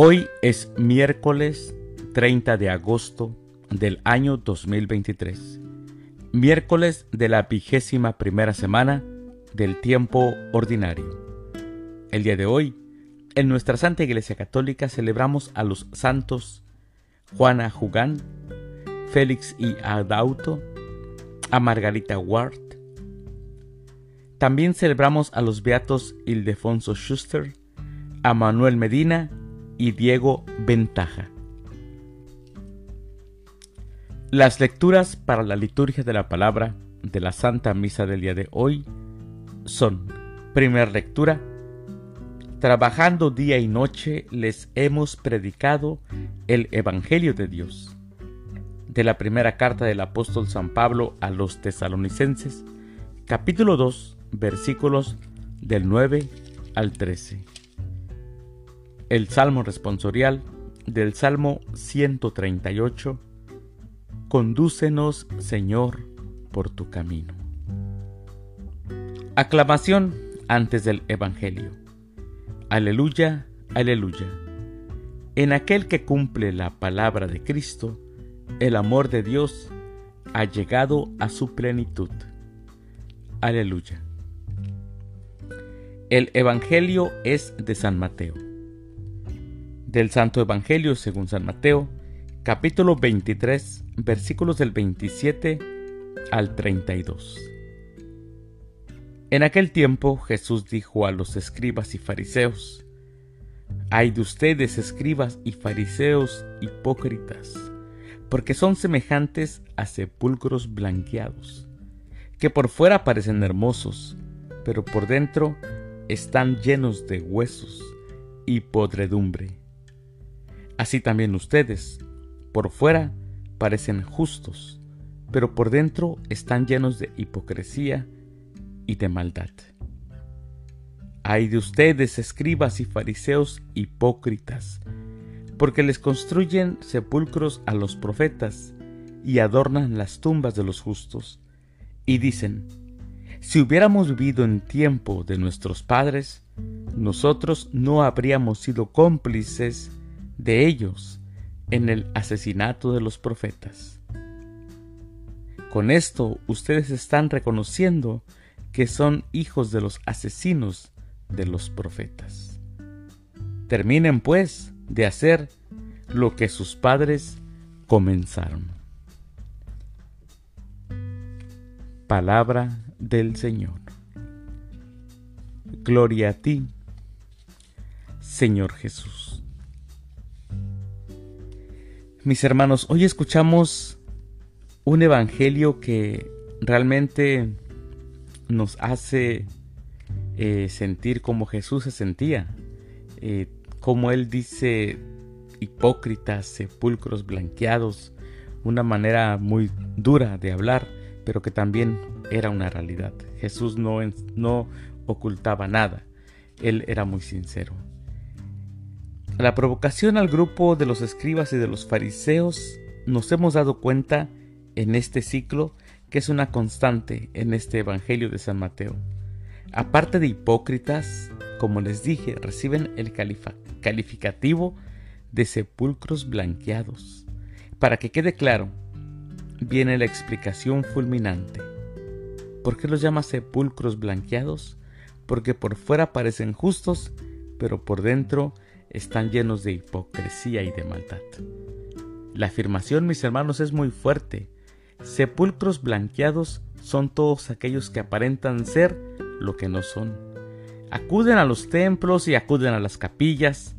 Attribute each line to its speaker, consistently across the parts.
Speaker 1: Hoy es miércoles 30 de agosto del año 2023, miércoles de la vigésima primera semana del tiempo ordinario. El día de hoy, en nuestra Santa Iglesia Católica celebramos a los santos Juana Jugán, Félix y Adauto, a Margarita Ward. También celebramos a los beatos Ildefonso Schuster, a Manuel Medina y Diego Ventaja. Las lecturas para la liturgia de la palabra de la Santa Misa del día de hoy son, primera lectura, Trabajando día y noche les hemos predicado el Evangelio de Dios. De la primera carta del apóstol San Pablo a los tesalonicenses, capítulo 2, versículos del 9 al 13 el Salmo responsorial del Salmo 138. Condúcenos, Señor, por tu camino. Aclamación antes del Evangelio. Aleluya, aleluya. En aquel que cumple la palabra de Cristo, el amor de Dios ha llegado a su plenitud. Aleluya. El Evangelio es de San Mateo del Santo Evangelio según San Mateo, capítulo 23, versículos del 27 al 32. En aquel tiempo Jesús dijo a los escribas y fariseos, Ay de ustedes, escribas y fariseos hipócritas, porque son semejantes a sepulcros blanqueados, que por fuera parecen hermosos, pero por dentro están llenos de huesos y podredumbre. Así también ustedes, por fuera, parecen justos, pero por dentro están llenos de hipocresía y de maldad. Hay de ustedes, escribas y fariseos hipócritas, porque les construyen sepulcros a los profetas y adornan las tumbas de los justos, y dicen, si hubiéramos vivido en tiempo de nuestros padres, nosotros no habríamos sido cómplices de ellos en el asesinato de los profetas. Con esto ustedes están reconociendo que son hijos de los asesinos de los profetas. Terminen pues de hacer lo que sus padres comenzaron. Palabra del Señor. Gloria a ti, Señor Jesús. Mis hermanos, hoy escuchamos un evangelio que realmente nos hace eh, sentir como Jesús se sentía, eh, como él dice hipócritas, sepulcros blanqueados, una manera muy dura de hablar, pero que también era una realidad. Jesús no, no ocultaba nada, él era muy sincero. La provocación al grupo de los escribas y de los fariseos nos hemos dado cuenta en este ciclo que es una constante en este Evangelio de San Mateo. Aparte de hipócritas, como les dije, reciben el calificativo de sepulcros blanqueados. Para que quede claro, viene la explicación fulminante. ¿Por qué los llama sepulcros blanqueados? Porque por fuera parecen justos, pero por dentro están llenos de hipocresía y de maldad. La afirmación, mis hermanos, es muy fuerte. Sepulcros blanqueados son todos aquellos que aparentan ser lo que no son. Acuden a los templos y acuden a las capillas,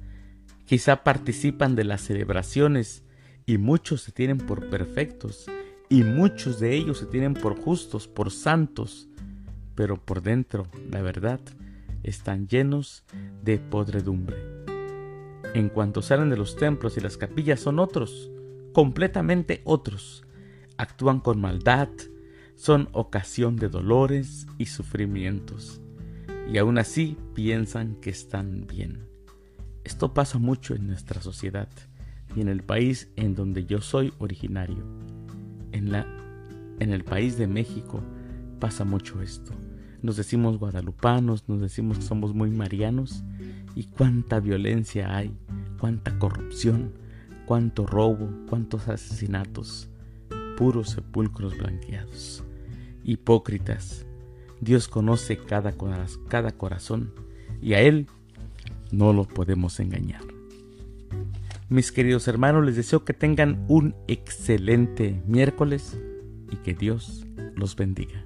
Speaker 1: quizá participan de las celebraciones y muchos se tienen por perfectos y muchos de ellos se tienen por justos, por santos, pero por dentro, la verdad, están llenos de podredumbre en cuanto salen de los templos y las capillas son otros, completamente otros. Actúan con maldad, son ocasión de dolores y sufrimientos, y aún así piensan que están bien. Esto pasa mucho en nuestra sociedad y en el país en donde yo soy originario. En, la, en el país de México pasa mucho esto. Nos decimos guadalupanos, nos decimos que somos muy marianos, y cuánta violencia hay cuánta corrupción, cuánto robo, cuántos asesinatos, puros sepulcros blanqueados. Hipócritas, Dios conoce cada, cada corazón y a Él no lo podemos engañar. Mis queridos hermanos, les deseo que tengan un excelente miércoles y que Dios los bendiga.